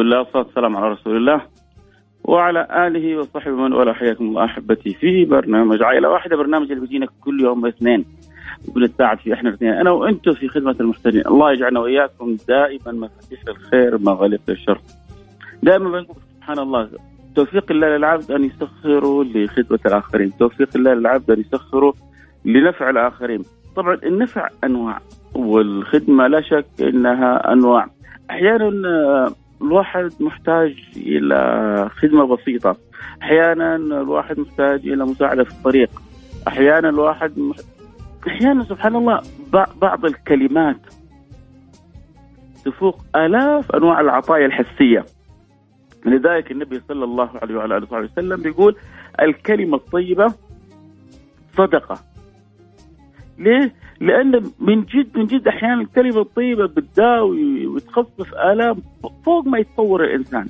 لله والصلاة والسلام على رسول الله وعلى آله وصحبه من والاه حياكم الله أحبتي في برنامج عائلة واحدة برنامج اللي بيجينا كل يوم اثنين بنتساعد فيه إحنا الاثنين أنا وأنتم في خدمه المحتاجين الله يجعلنا واياكم دائما مفاتيح الخير مغاليق الشر دائما بنقول سبحان الله توفيق الله للعبد ان يسخره لخدمه الاخرين توفيق الله للعبد ان يسخره لنفع الاخرين طبعا النفع انواع والخدمه لا شك انها انواع أحيانا الواحد محتاج إلى خدمة بسيطة. أحيانا الواحد محتاج إلى مساعدة في الطريق. أحيانا الواحد مح... أحيانا سبحان الله بعض الكلمات تفوق آلاف أنواع العطايا الحسية. لذلك النبي صلى الله عليه وعلى آله وصحبه وسلم بيقول الكلمة الطيبة صدقة. ليه؟ لأن من جد من جد أحيانا الكلمة الطيبة بتداوي وتخفف آلام فوق ما يتصور الإنسان.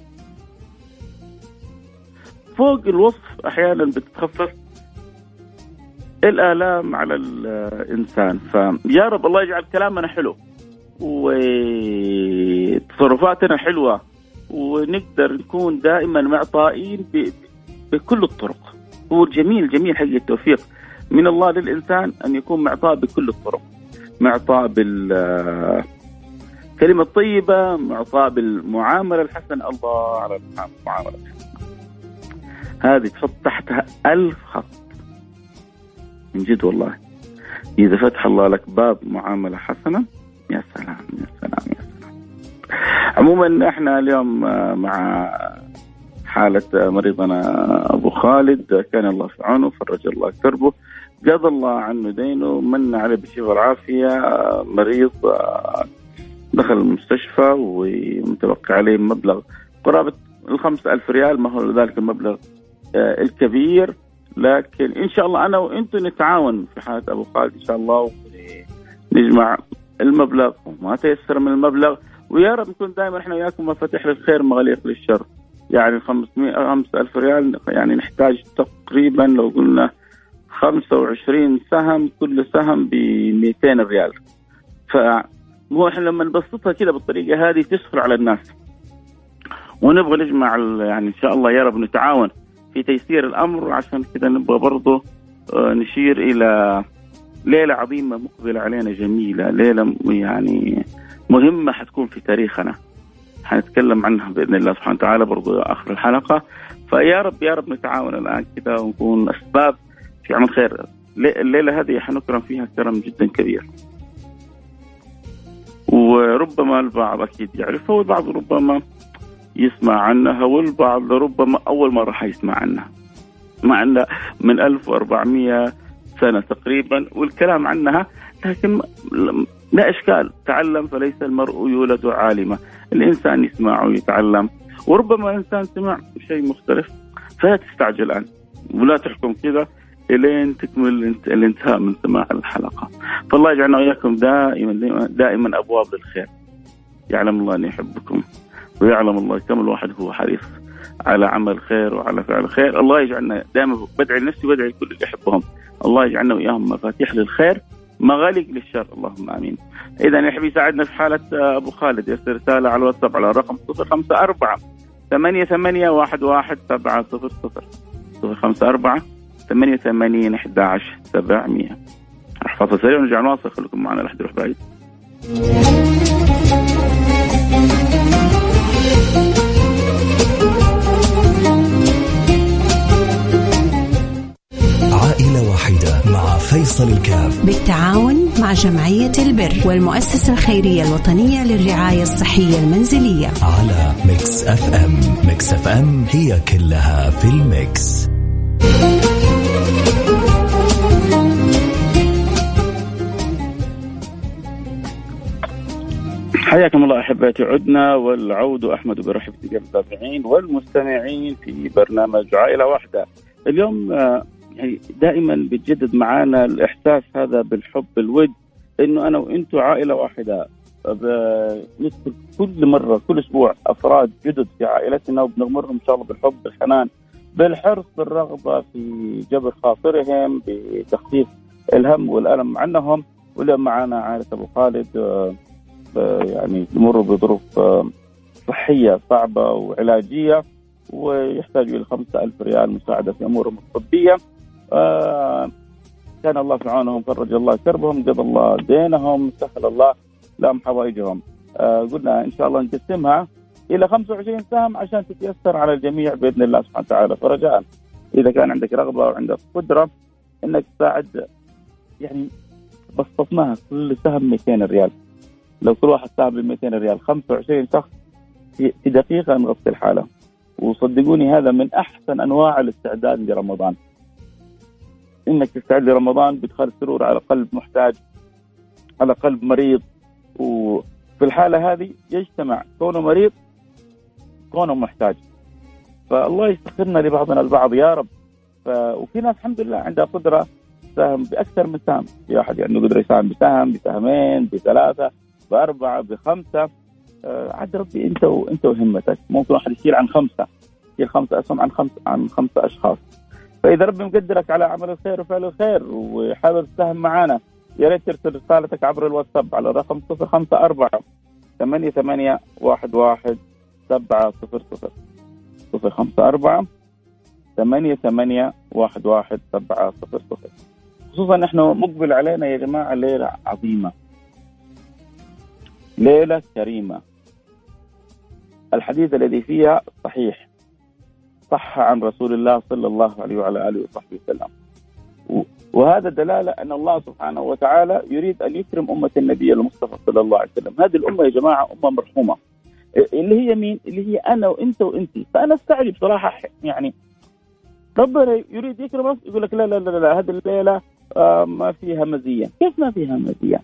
فوق الوصف أحيانا بتخفف الآلام على الإنسان فيا رب الله يجعل كلامنا حلو وتصرفاتنا حلوة ونقدر نكون دائما معطائين بكل الطرق هو جميل جميل حق التوفيق من الله للإنسان أن يكون معطاء بكل الطرق. معطاء بال كلمة طيبة معطاء بالمعاملة الحسنة. الله على المعاملة. هذه تحط تحتها ألف خط. من جد والله. إذا فتح الله لك باب معاملة حسنة يا سلام يا سلام يا سلام. عموما إحنا اليوم مع حالة مريضنا أبو خالد. كان الله في عونه فرج الله كربه. قضى الله عنه دينه من عليه بالشفاء والعافية مريض دخل المستشفى ومتوقع عليه مبلغ قرابة الخمسة ألف ريال ما هو ذلك المبلغ آه، الكبير. لكن إن شاء الله أنا وأنتم نتعاون في حالة أبو خالد إن شاء الله ونجمع المبلغ وما تيسر من المبلغ. ويا رب نكون دائما إحنا وياكم مفاتيح للخير مغاليق للشر. يعني 500 5000 ريال يعني نحتاج تقريبا لو قلنا 25 سهم كل سهم ب 200 ريال. فهو إحنا لما نبسطها كده بالطريقة هذه تسهل على الناس. ونبغى نجمع يعني إن شاء الله يا رب نتعاون في تيسير الأمر عشان كذا نبغى برضه آه، نشير إلى ليلة عظيمة مقبلة علينا جميلة ليلة يعني مهمة حتكون في تاريخنا. حنتكلم عنها بإذن الله سبحانه وتعالى برضو آخر الحلقة. فيا رب يا رب نتعاون الآن كذا ونكون أسباب في عمل خير الليلة هذه حنكرم فيها كرم جدا كبير. وربما البعض أكيد يعرفها والبعض ربما يسمع عنها والبعض ربما أول مرة حيسمع عنها. مع إن من 1400 سنة تقريبا والكلام عنها لكن لا إشكال. تعلم فليس المرء يولد عالما. الإنسان يسمع ويتعلم. وربما الانسان سمع شيء مختلف فلا تستعجل الآن. ولا تحكم كذا. إلين تكمل الانتهاء من سماع الحلقة. فالله يجعلنا وإياكم دائما دائما أبواب للخير. يعلم الله اني احبكم ويعلم الله كم الواحد هو حريص على عمل خير وعلى فعل خير. الله يجعلنا دائما بدعي لنفسي وبدعي لكل اللي يحبهم. الله يجعلنا وإياهم مفاتيح للخير مغالق للشر. اللهم آمين. إذا يا حبيبي ساعدنا في حالة أبو خالد. يرسل رسالة على الواتساب على الرقم 054 ثمانية ثمانية واحد واحد سبعة صفر صفر. صفر خمسة أربعة ثمانية ثمانين أحد عشر سبعمية. راح فاصل سريع ونرجع نواصل. خليكم معنا لحد يروح بعيد عائلة واحدة مع فيصل الكاف. بالتعاون مع جمعية البر والمؤسسة الخيرية الوطنية للرعاية الصحية المنزلية. على Mix FM. Mix FM هي كلها في ال mix. حياكم الله أحبتي. عدنا والعود أحمد برحب المتابعين والمستمعين في برنامج عائلة واحدة. اليوم آه، يعني دائما بتجدد معانا الإحساس هذا بالحب بالود إنه أنا وأنتم عائلة واحدة. ب- ندخل كل مرة كل أسبوع أفراد جدد في عائلتنا وبنغمرهم إن شاء الله بالحب بالحنان بالحرص بالرغبة في جبر خاطرهم بتخفيف الهم والألم عنهم. واليوم معنا عائلة أبو خالد آه، آه، يعني يمروا بظروف آه، صحية صعبة وعلاجية ويحتاجوا إلى 5000 ريال مساعدة في أمورهم الطبية. آه، كان الله في عونهم فرج الله كربهم قضى الله دينهم سهل الله لهم حوائجهم. آه، قلنا إن شاء الله نقسمها إلى 25 سهم عشان تتيسر على الجميع بإذن الله سبحانه وتعالى. فرجاء إذا كان عندك رغبة وعندك قدرة إنك تساعد يعني بسطناها كل سهم 200 ريال. لو كل واحد ساهم ب 200 ريال 25 شخص في دقيقة نغطي الحاله وصدقوني هذا من أحسن أنواع الاستعداد لرمضان. إنك تستعد لرمضان بإدخال سرور على قلب محتاج على قلب مريض. وفي الحالة هذه يجتمع كونه مريض كونه محتاج. فالله يسخرنا لبعضنا البعض يا رب. ف... وفي ناس الحمد لله عندها قدرة تساهم بأكثر من سهم. في واحد عنده قدرة يساهم بسهم بسهمين بثلاثة. بأربعة بخمسة. آه، عاد ربي أنت وانت وهمتك. ممكن واحد يشيل عن خمسة يشيل خمسة أسهم عن خمسه عن خمسة أشخاص. فإذا ربي مقدرك على عمل الخير وفعل الخير وحابب تساهم معنا يا ريت ترسل رسالتك عبر الواتساب على الرقم 054 ثمانية ثمانية واحد واحد سبعة صفر صفر. صفر خمسة أربعة ثمانية ثمانية واحد واحد سبعة صفر صفر. خصوصا نحن مقبل علينا يا جماعة ليلة عظيمة. ليلة كريمة. الحديث الذي فيها صحيح. صح عن رسول الله صلى الله عليه وعلى آله وصحبه وسلم. وهذا دلالة أن الله سبحانه وتعالى يريد أن يكرم أمة النبي المصطفى صلى الله عليه وسلم. هذه الأمة يا جماعة أمة مرحومة. اللي هي مين؟ اللي هي أنا وأنت وأنت. فأنا أستعجب صراحة. يعني ربنا يريد يكرمك يقول لك لا لا لا, لا هذه الليلة آه ما فيها مزية. كيف ما فيها مزية؟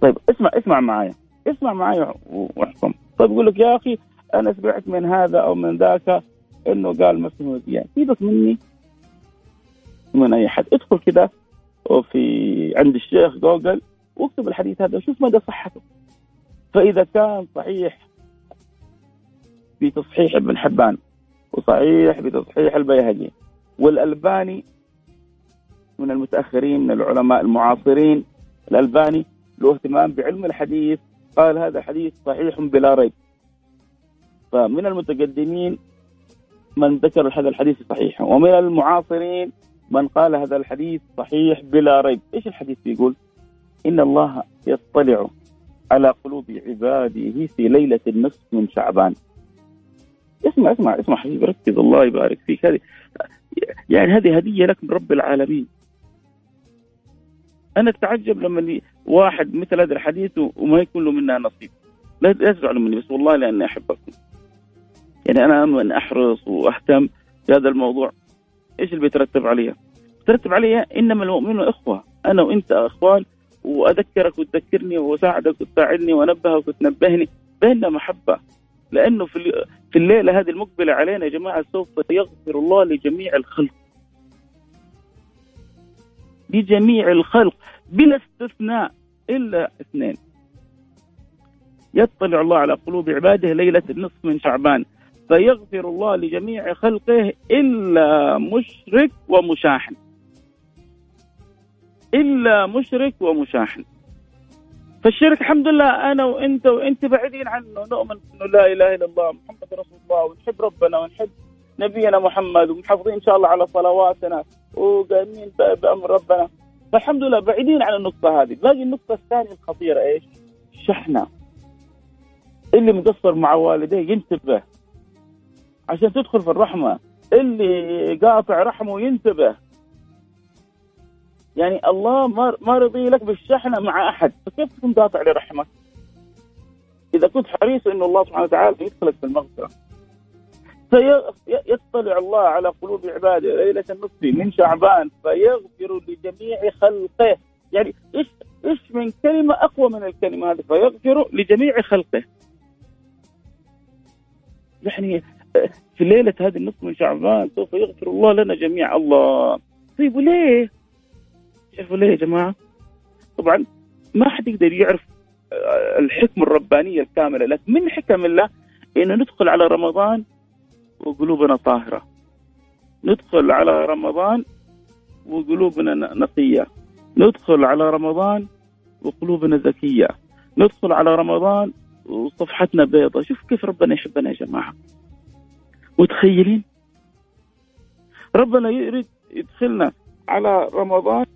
طيب اسمع اسمع معايا اسمع معايا واحكم. طيب يقول لك يا أخي أنا سمعت من هذا أو من ذاك إنه قال في مزيان سيبك مني من أي حد. ادخل كده وفي عند الشيخ جوجل واكتب الحديث هذا وشوف مدى صحته. فإذا كان صحيح بتصحيح ابن حبان وصحيح بتصحيح البيهقي والألباني من المتأخرين من العلماء المعاصرين الألباني له اهتمام بعلم الحديث قال هذا الحديث صحيح بلا ريب. فمن المتقدمين من ذكر هذا الحديث صحيح ومن المعاصرين من قال هذا الحديث صحيح بلا ريب. إيش الحديث بيقول إن الله يطلع على قلوب عباده في ليلة النصف من شعبان. اسمع اسمع اسمع حبيبي ركز الله يبارك فيك. هذه يعني هذه هدية لك من رب العالمين. أنا أتعجب لما واحد مثل هذا الحديث وما يكون له منها نصيب. لا تزعلوا مني بس والله لأني أحبكم. يعني أنا من أحرص وأهتم بهذا الموضوع. إيش اللي بيترتب عليها؟ بيترتب عليها إنما المؤمنون إخوة. أنا وأنت أخوان وأذكرك وتذكرني وأساعدك وتساعدني وأنبهك وتنبهني. بيننا محبة. لأنه في في الليلة هذه المقبلة علينا يا جماعة سوف يغفر الله لجميع الخلق. لجميع الخلق بلا استثناء إلا اثنين. يطلع الله على قلوب عباده ليلة النصف من شعبان فيغفر الله لجميع خلقه إلا مشرك ومشاحن. إلا مشرك ومشاحن. فالشرك الحمد لله أنا وأنت وأنت بعيدين عنه نؤمن أنه لا إله إلا الله محمد رسول الله ونحب ربنا ونحب نبينا محمد ومحافظين إن شاء الله على صلواتنا وقايمين بأمر ربنا. فالحمد لله بعيدين عن النقطة هذه. باقي النقطة الثانية الخطيرة إيش؟ الشحنة اللي مقصر مع والديه ينتبه. عشان تدخل في الرحمة اللي قاطع رحمه ينتبه. يعني الله ما ما رضي لك بالشحنة مع أحد. فكيف تكون قاطع لرحمك؟ إذا كنت حريص إنه الله سبحانه وتعالى يدخلك في المغفرة. فيطلع الله على قلوب عباده ليلة النصف من شعبان فيغفر لجميع خلقه يعني إيش إيش من كلمة أقوى من الكلمة هذه فيغفر لجميع خلقه يعني في ليلة هذه النصف من شعبان سوف يغفر الله لنا جميعا الله طيب وليه؟ شوفوا ليه يا جماعة؟ طبعا ما حد يقدر يعرف آه، الحكمه الربانية الكاملة لكن من حكم الله انه ندخل على رمضان وقلوبنا طاهرة. ندخل على رمضان وقلوبنا نقية. ندخل على رمضان وقلوبنا ذكية. ندخل على رمضان وصفحتنا بيضة شوف كيف ربنا يحبنا يا جماعة متخيلين ربنا يريد يدخلنا على رمضان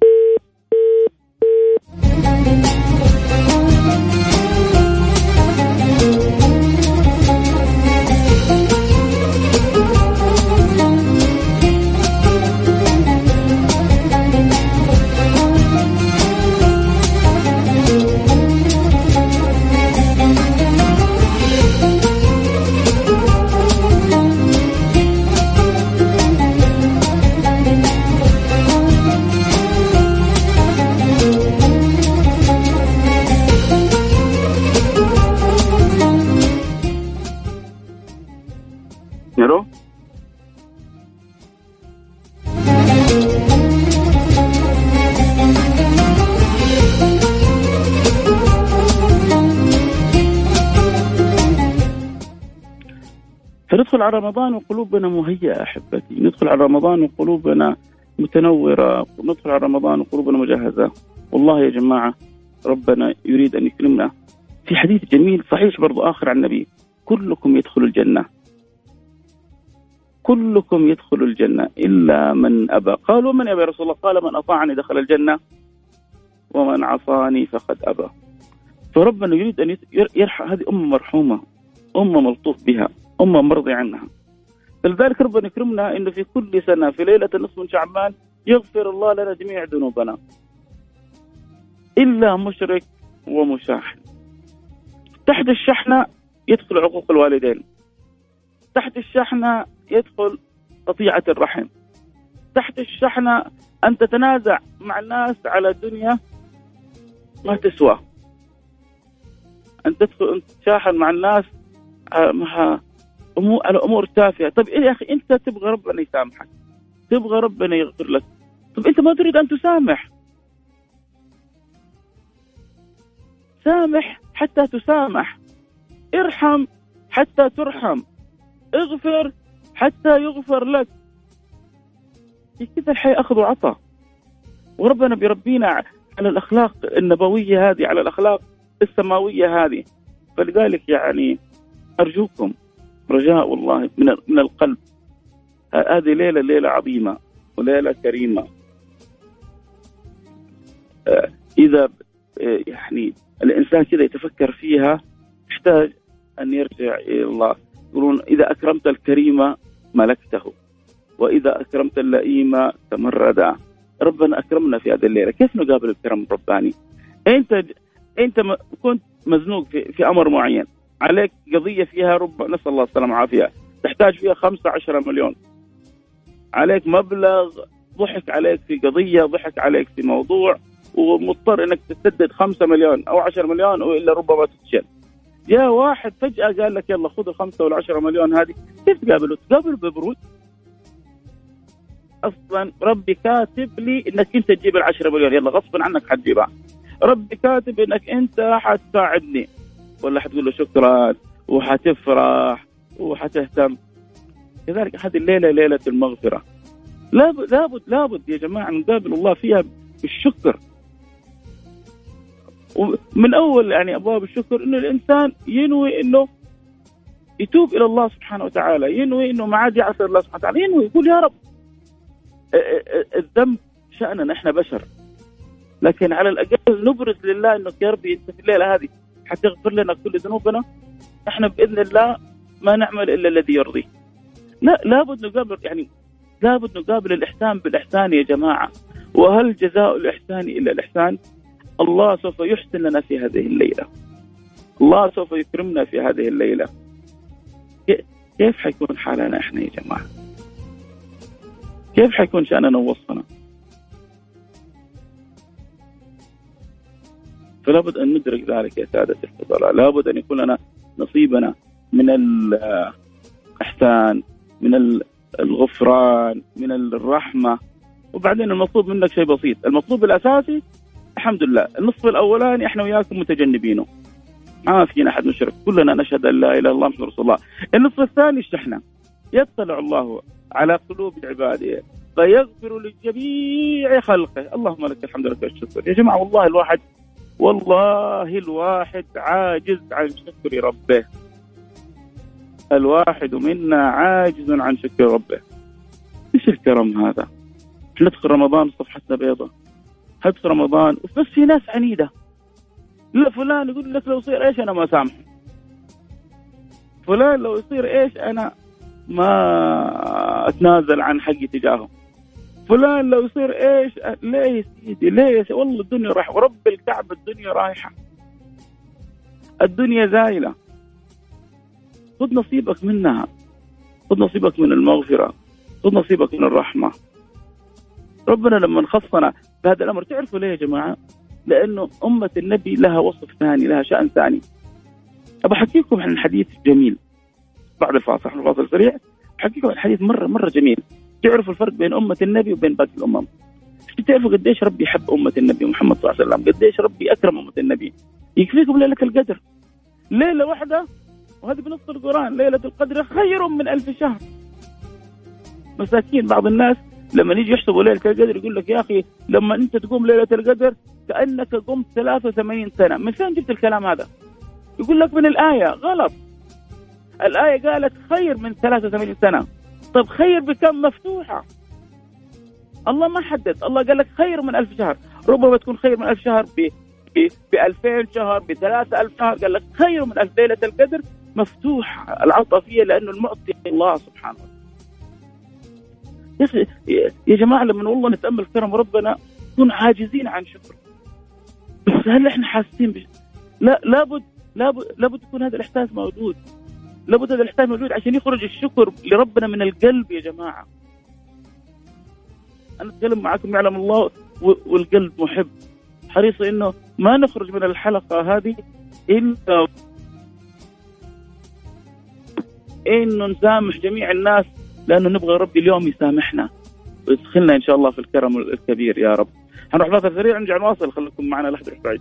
ندخل على رمضان وقلوبنا مهيئة أحبتي. ندخل على رمضان وقلوبنا متنورة. ندخل على رمضان وقلوبنا مجهزة. والله يا جماعة ربنا يريد أن يكرمنا. في حديث جميل صحيح برضو آخر عن النبي. كلكم يدخل الجنة. كلكم يدخل الجنة. إلا من أبى. قال ومن أبى رسول الله؟ قال من أطاعني دخل الجنة. ومن عصاني فقد أبى. فربنا يريد أن يرحم هذه أمة مرحومة. أمة ملطوف بها. أمة مرضي عنها. فلذلك ربنا يكرمنا انه في كل سنة في ليلة النصف من شعبان يغفر الله لنا جميع ذنوبنا. إلا مشرك ومشاحن. تحت الشحنة يدخل عقوق الوالدين. تحت الشحنة يدخل قطيعة الرحم. تحت الشحنة أن تتنازع مع الناس على دنيا ما تسوى. أن تدخل أن تتشاحن مع الناس آه، مع امور على امور تافهة. طيب يا أخي أنت تبغى ربنا يسامحك. تبغى ربنا يغفر لك. طيب أنت ما تريد أن تسامح. سامح حتى تسامح. ارحم حتى ترحم. اغفر حتى يغفر لك. كذا الحياة أخذ وعطاء وربنا بيربينا على الأخلاق النبوية هذه على الأخلاق السماوية هذه. فلذلك يعني أرجوكم رجاء والله من من القلب. هذه ليلة ليلة عظيمة وليلة كريمة. آه، إذا آه، يعني الإنسان كذا يتفكر فيها يحتاج أن يرجع إلى الله. يقولون إذا أكرمت الكريم ملكته وإذا أكرمت اللئيم تمردا. ربنا أكرمنا في هذه الليلة. كيف نقابل الكرم الرباني؟ أنت أنت كنت مزنوق في, في أمر معين. عليك قضية فيها رب نسأل الله السلامة والعافية. تحتاج فيها 15 مليون. عليك مبلغ ضحك عليك في قضية ضحك عليك في موضوع ومضطر إنك تسدد 5 مليون أو 10 مليون وإلا ربما تتشل. جاء واحد فجأة قال لك يلا خذ الخمسة 10 مليون هذه. كيف تقابله؟ تقابله ببرود. أصلا ربي كاتب لي إنك أنت تجيب ال 10 مليون. يلا غصبا عنك حتجيبها. ربي كاتب إنك أنت حتساعدني ولا حتقول له شكرا وحتفرح وحتهتم. كذلك هذه الليلة ليلة المغفرة. لابد لابد لابد يا جماعة نقابل الله فيها بالشكر. ومن أول يعني أبواب الشكر إنه الإنسان ينوي إنه يتوب إلى الله سبحانه وتعالى ينوي إنه ما عاد يعصي الله سبحانه وتعالى ينوي يقول يا رب الذنب شأننا إحنا بشر. لكن على الأقل نبرز لله إنه يا ربي انت في الليلة هذه. حتغفر لنا كل ذنوبنا إحنا بإذن الله ما نعمل إلا الذي يرضيه لا لابد نقابل يعني لابد نقابل الإحسان بالإحسان يا جماعة. وهل جزاء الإحسان إلا الإحسان؟ الله سوف يحسن لنا في هذه الليلة. الله سوف يكرمنا في هذه الليلة. كيف حيكون حالنا إحنا يا جماعة؟ كيف حيكون شأننا ووصفنا؟ فلا بد أن ندرك ذلك يا سادة الفضلاء. لابد أن يكون لنا نصيبنا من الإحسان من الغفران من الرحمة. وبعدين المطلوب منك شيء بسيط. المطلوب الأساسي الحمد لله. النصف الأولاني إحنا وياكم متجنبينه. ما فينا أحد نشرك كلنا نشهد أن لا إله إلا الله محمد رسول الله. النصف الثاني اشتحنا يطلع الله على قلوب عباده. فيغفر لجميع خلقه. اللهم لك الحمد لك الشكر. يا جماعة والله الواحد والله الواحد عاجز عن شكر ربه. الواحد منا عاجز عن شكر ربه. إيش الكرم هذا؟ ندخل رمضان صفحتنا بيضة. هدخل رمضان؟ بس في ناس عنيدة. لا فلان يقول لك لو يصير إيش أنا ما سامحه فلان لو يصير إيش أنا ما أتنازل عن حقي تجاهه. فلان لو يصير إيش؟ ليه يا سيدي ليه والله الدنيا رايحة. ورب الكعبة الدنيا رايحة. الدنيا زايلة. خذ نصيبك منها. خذ نصيبك من المغفرة. خذ نصيبك من الرحمة. ربنا لما خصنا بهذا الأمر تعرفوا ليه يا جماعة؟ لأنه أمة النبي لها وصف ثاني لها شأن ثاني. ابى أحكيكم عن حديث جميل. بعد الفاصل الفاصل سريع أحكيكم عن حديث مرة مرة جميل. تعرفوا الفرق بين أمة النبي وبين باقي الأمم. تعرفوا قديش ربي يحب أمة النبي محمد صلى الله عليه وسلم؟ قديش ربي أكرم أمة النبي؟ يكفيكم ليلة القدر. ليلة واحدة وهذه بنص القرآن ليلة القدر خير من ألف شهر. مساكين بعض الناس لما يجي يحسبوا ليلة القدر يقول لك يا أخي لما أنت تقوم ليلة القدر كأنك قمت 83 سنة، من فين جبت الكلام هذا؟ يقول لك من الآية، غلط. الآية قالت خير من 83 سنة. طيب خير بكم مفتوحة؟ الله ما حدد، الله قال لك خير من ألف شهر، ربما تكون خير من ألف شهر ب ب 2000 شهر ب 3000 شهر قال لك خير من ألف ليلة القدر مفتوحة العطفيه لأنه المعطي الله سبحانه وتعالى. يا أخي يا جماعة لما والله نتأمل كرم ربنا نكون عاجزين عن شكر بس هل إحنا حاسين بش... لا لابد لابد لابد يكون هذا الإحساس موجود لابد هذا الاحساس موجود عشان يخرج الشكر لربنا من القلب يا جماعة أنا أتكلم معكم يعلم الله والقلب محب حريص إنه ما نخرج من الحلقة هذه إلا انه نسامح جميع الناس لأنه نبغى ربي اليوم يسامحنا ويدخلنا إن شاء الله في الكرم الكبير يا رب. حنروح فاصل سريع نرجع نواصل خليكم معنا تروح بعيد.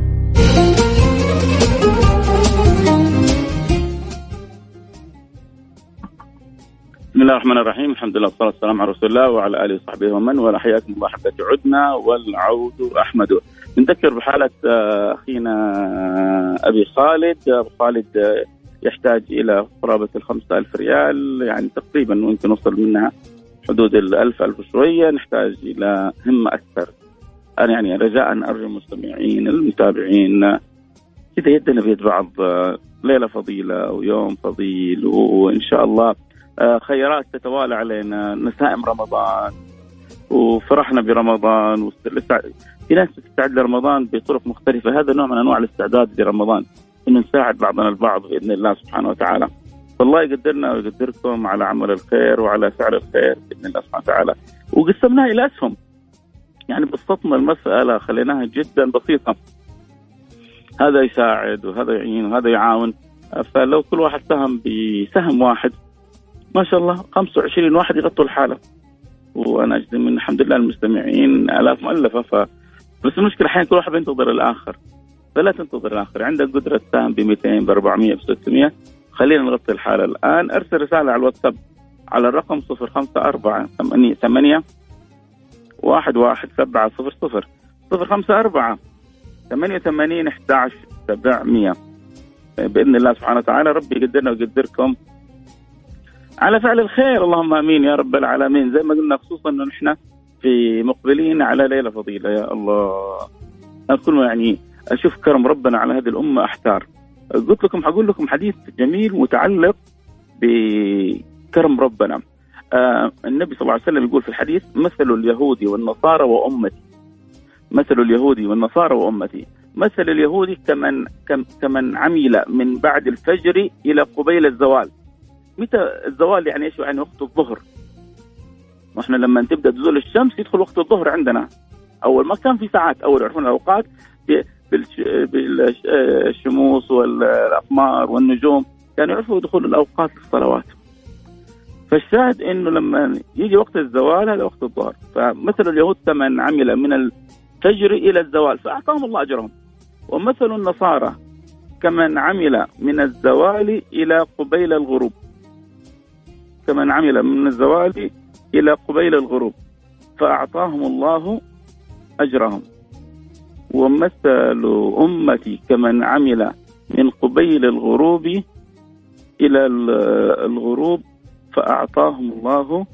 بسم الله الرحمن الرحيم الحمد لله والصلاة والسلام على رسول الله وعلى آله وصحبه ومن ولا حياكم الله حتى عدنا والعود أحمد نذكر بحالة أخينا أبي خالد أبو خالد يحتاج إلى قرابة الخمسة ألف ريال يعني تقريبا ممكن نوصل منها حدود الألف ألف وشوية نحتاج إلى همة أكثر أنا يعني رجاء أرجو المستمعين المتابعين كذا يدنا بيد بعض ليلة فضيلة ويوم فضيل وإن شاء الله خيرات تتوالى علينا. نسائم رمضان وفرحنا برمضان في ناس تستعد لرمضان بطرق مختلفة. هذا نوع من أنواع الاستعداد لرمضان إنه نساعد بعضنا البعض بإذن الله سبحانه وتعالى. فالله يقدرنا ويقدركم على عمل الخير وعلى فعل الخير بإذن الله سبحانه وتعالى. وقسمناها إلى أسهم. يعني بسطنا المسألة خليناها جدا بسيطة. هذا يساعد وهذا يعين وهذا يعاون. فلو كل واحد سهم بسهم واحد ما شاء الله 25 واحد يغطوا الحالة. وأنا أجزم من الحمد لله المستمعين آلاف مؤلفة ف بس المشكلة أحيانا كل واحد ينتظر الآخر. فلا تنتظر الآخر. عندك قدرة تساهم ب 200 ب 400 ب 600 خلينا نغطي الحالة الآن. أرسل رسالة على الواتساب على الرقم 054 8 8 واحد واحد سبعة صفر صفر. صفر خمسة أربعة ثمانية ثمانين أحد سبعمية بإذن الله سبحانه وتعالى ربي يقدرنا ويقدركم. على فعل الخير. اللهم آمين يا رب العالمين. زي ما قلنا خصوصا إنه نحن في مقبلين على ليلة فضيلة. يا الله. أنا كل ما يعني أشوف كرم ربنا على هذه الأمة أحتار. قلت لكم حقول لكم حديث جميل متعلق بكرم ربنا. آه النبي صلى الله عليه وسلم يقول في الحديث مثل اليهودي والنصارى وأمتي. مثل اليهودي والنصارى وأمتي. مثل اليهودي كمن كم كمن عمل من بعد الفجر إلى قبيل الزوال. متى الزوال يعني إيش يعني وقت الظهر؟ وإحنا لما تبدأ تزول الشمس يدخل وقت الظهر عندنا. أول ما كان في ساعات أول يعرفون الأوقات بالشموس والأقمار والنجوم كانوا يعرفوا دخول الأوقات للصلوات فالشاهد إنه لما يجي وقت الزوال هذا وقت الظهر. فمثل اليهود كمن عمل من الفجر إلى الزوال فأعطاهم الله أجرهم. ومثل النصارى كمن عمل من الزوال إلى قبيل الغروب. كمن عمل من الزوال إلى قبيل الغروب فأعطاهم الله أجرهم. ومثل أمتي كمن عمل من قبيل الغروب إلى الغروب فأعطاهم الله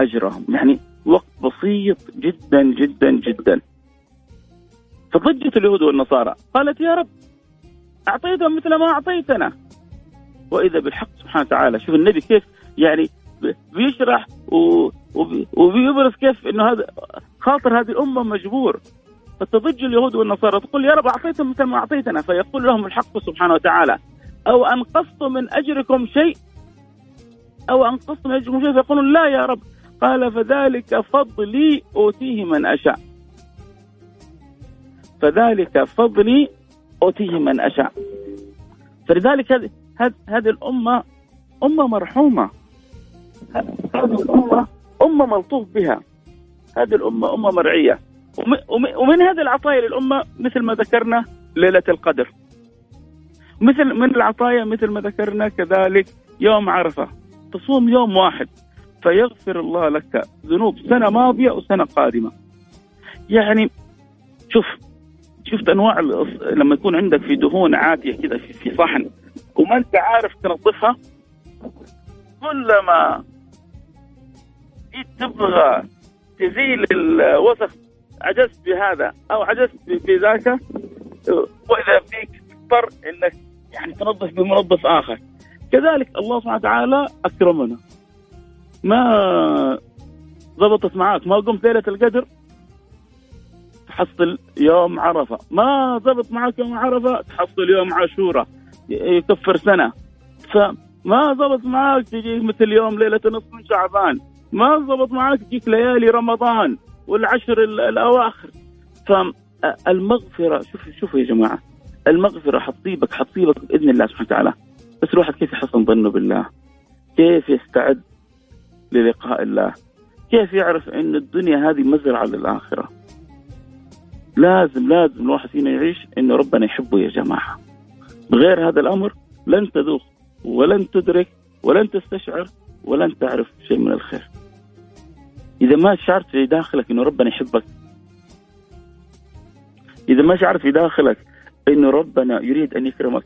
أجرهم. يعني وقت بسيط جدا جدا جدا. فضجت اليهود والنصارى قالت يا رب أعطيتهم مثل ما أعطيتنا. وإذا بالحق سبحانه وتعالى شوف النبي كيف يعني بيشرح وبيبرز كيف إنه هذا خاطر هذه الأمة مجبور. فتضج اليهود والنصارى تقول يا رب أعطيتهم مثل ما أعطيتنا. فيقول لهم الحق سبحانه وتعالى. أو أنقصت من أجركم شيء؟ أو أنقصت من أجركم شيء؟ فيقولون لا يا رب. قال فذلك فضلي أوتيه من أشاء. فذلك فضلي أوتيه من أشاء. فلذلك هذه هذه الأمة أمة مرحومة. هذه الأمة امه ملطوف بها. هذه الأمة أمة مرعية. ومن هذه العطايا للأمة مثل ما ذكرنا ليلة القدر. مثل من العطايا مثل ما ذكرنا كذلك يوم عرفة. تصوم يوم واحد. فيغفر الله لك ذنوب سنة ماضية وسنة قادمة. يعني شوف شفت أنواع لما يكون عندك في دهون عاتيه كذا في صحن وما أنت عارف تنظفها كلما جيت تبغى تزيل الوسخ عجزت بهذا أو عجزت بذاك وإذا فيك تضطر إنك يعني تنظف بمنظف آخر. كذلك الله سبحانه وتعالى أكرمنا. ما ضبطت معاك ما قمت ليلة القدر تحصل يوم عرفة. ما ضبط معك يوم عرفة تحصل يوم عاشوراء يكفر سنة. فما ضبط معك تجي مثل يوم ليلة نصف من شعبان. ما ضبط معك تجيك ليالي رمضان والعشر الأواخر. فالمغفره شوف شوفوا يا جماعة. المغفرة حتصيبك حتصيبك بإذن الله سبحانه وتعالى. بس الواحد كيف يحسن ظنه بالله؟ كيف يستعد للقاء الله؟ كيف يعرف إن الدنيا هذه مزرعة للآخرة؟ لازم لازم الواحد فينا يعيش إنه ربنا يحبه يا جماعة. بغير هذا الأمر لن تذوق ولن تدرك ولن تستشعر ولن تعرف شيء من الخير. إذا ما شعرت في داخلك إنه ربنا يحبك إذا ما شعرت في داخلك إنه ربنا يريد أن يكرمك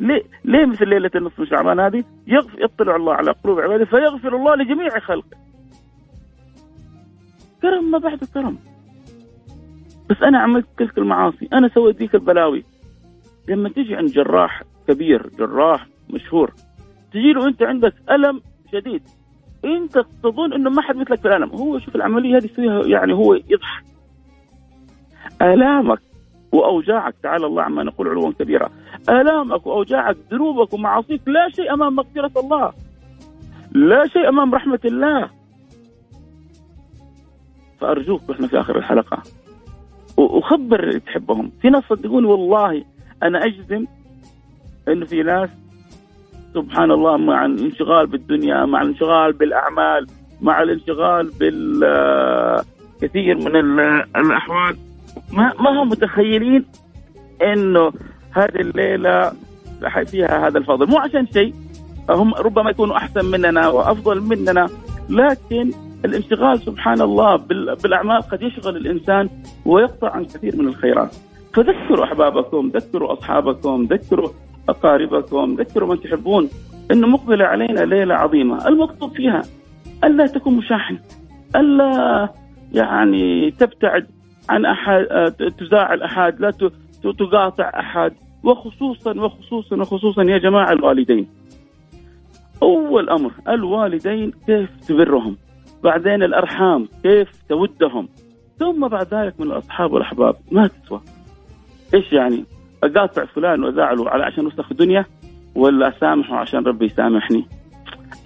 ليه ليه مثل ليلة النصف من شعبان هذه؟ يغفر يطلع الله على قلوب عباده فيغفر الله لجميع خلقه. كرم ما بعد كرم. بس أنا عملت تلك المعاصي أنا سويت ذيك البلاوي. لما تجي عند جراح كبير جراح مشهور. تجي له أنت عندك ألم شديد. أنت تظن إنه ما حد مثلك في العالم. هو شوف العملية هذه فيها يعني هو يضحك. آلامك وأوجاعك تعالى الله عما نقول علوا كبيرا آلامك وأوجاعك ذنوبك ومعاصيك لا شيء أمام مغفرة الله. لا شيء أمام رحمة الله. فأرجوك إحنا في آخر الحلقة. وخبر اللي تحبهم. في ناس صدقوني والله أنا أجزم إنه في ناس سبحان الله مع الانشغال بالدنيا مع الانشغال بالأعمال مع الانشغال بالكثير من الأحوال. ما ما هم متخيلين إنه هذه الليلة فيها هذا الفضل. مو عشان شيء هم ربما يكونوا أحسن مننا وأفضل مننا لكن الانشغال سبحان الله بالأعمال قد يشغل الإنسان ويقطع عن كثير من الخيرات. فذكروا أحبابكم ذكروا أصحابكم ذكروا أقاربكم ذكروا من تحبون إنه مقبلة علينا ليلة عظيمة. المكتوب فيها ألا تكون مشاحن ألا يعني تبتعد عن أحد تزاعل أحد لا تقاطع أحد. وخصوصا وخصوصا وخصوصا يا جماعة الوالدين. أول أمر الوالدين كيف تبرهم؟ بعدين الأرحام كيف تودهم؟ ثم بعد ذلك من الأصحاب والأحباب ما تسوى. إيش يعني؟ اقاطع فلان وازعله على عشان وسخ الدنيا ولا اسامحه عشان ربي يسامحني.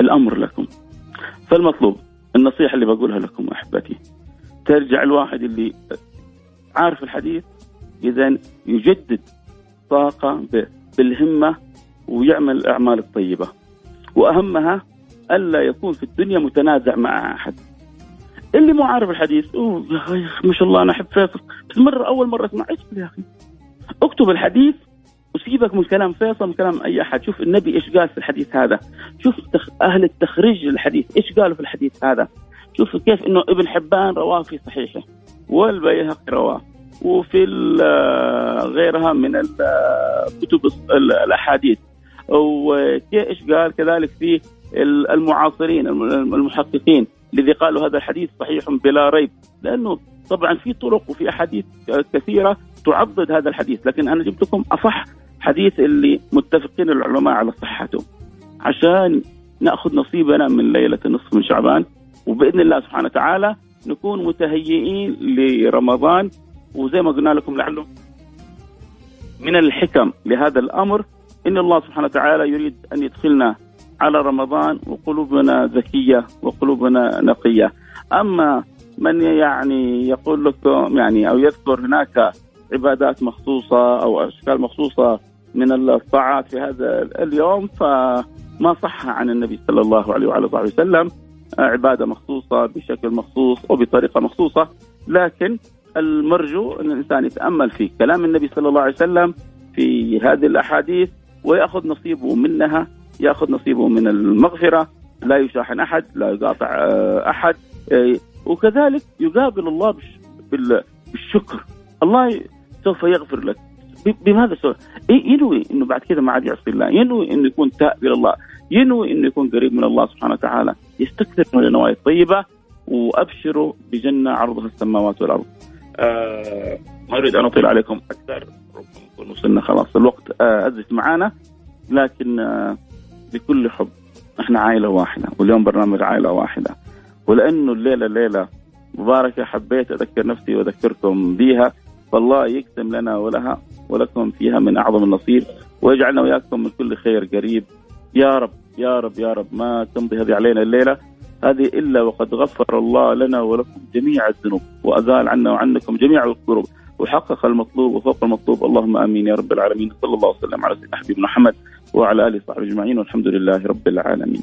الأمر لكم. فالمطلوب النصيحة اللي بقولها لكم أحبتي ترجع الواحد اللي عارف الحديث إذا يجدد طاقة بالهمة ويعمل الأعمال الطيبة. وأهمها ألا يكون في الدنيا متنازع مع أحد. اللي مو عارف الحديث أوه ما شاء الله أنا أحب فيصل. بس مره أول مرة أسمع. إيش يا أخي؟ أكتب الحديث وسيبك من كلام فيصل من كلام أي أحد. شوف النبي إيش قال في الحديث هذا. شوف أهل التخريج للحديث إيش قالوا في الحديث هذا. شوف كيف إنه ابن حبان رواه في صحيحه والبيهقي رواه. وفي غيرها من كتب الأحاديث. وايش قال كذلك في المعاصرين المحققين الذي قالوا هذا الحديث صحيح بلا ريب. لأنه طبعا في طرق وفي أحاديث كثيرة تعضد هذا الحديث لكن أنا جبت لكم أصح حديث اللي متفقين العلماء على صحته. عشان نأخذ نصيبنا من ليلة النصف من شعبان وبإذن الله سبحانه وتعالى نكون متهيئين لرمضان وزي ما قلنا لكم لعله من الحكم لهذا الأمر. إن الله سبحانه وتعالى يريد أن يدخلنا على رمضان وقلوبنا ذكية وقلوبنا نقية. أما من يعني يقول لكم يعني أو يذكر هناك عبادات مخصوصة أو أشكال مخصوصة من الطاعات في هذا اليوم فما صح عن النبي صلى الله عليه وعلى آله وسلم عبادة مخصوصة بشكل مخصوص وبطريقه مخصوصة. لكن المرجو أن الإنسان يتأمل في كلام النبي صلى الله عليه وسلم في هذه الأحاديث ويأخذ نصيبه منها يأخذ نصيبه من المغفرة. لا يشاحن أحد لا يقاطع آه، أحد. آه، وكذلك يقابل الله بالشكر. الله سوف يغفر لك. بماذا سوف؟ ينوي إنه بعد كذا ما عاد يعصي الله. ينوي إنه يكون تائب إلى الله. ينوي إنه يكون قريب من الله سبحانه وتعالى. يستكثر من النوايا الطيبة وابشروا بجنة عرضها السماوات والأرض. آه ما أريد أن أطيل عليكم أكثر. ربما وصلنا خلاص الوقت. آه ازف معانا. لكن آه بكل حب إحنا عائلة واحدة واليوم برنامج عائلة واحدة. ولأنه الليلة ليلة مباركة حبيت أذكر نفسي وأذكركم بها فالله يقسم لنا ولها ولكم فيها من أعظم النصيب ويجعلنا واياكم من كل خير قريب. يا رب يا رب يا رب ما تمضي هذه علينا الليلة. هذه إلا وقد غفر الله لنا ولكم جميع الذنوب وأزال عنا وعنكم جميع الكروب وحقق المطلوب وفوق المطلوب. اللهم آمين يا رب العالمين. صلى الله وسلم على سيدنا حبيبنا محمد وعلى آله وصحبه أجمعين والحمد لله رب العالمين.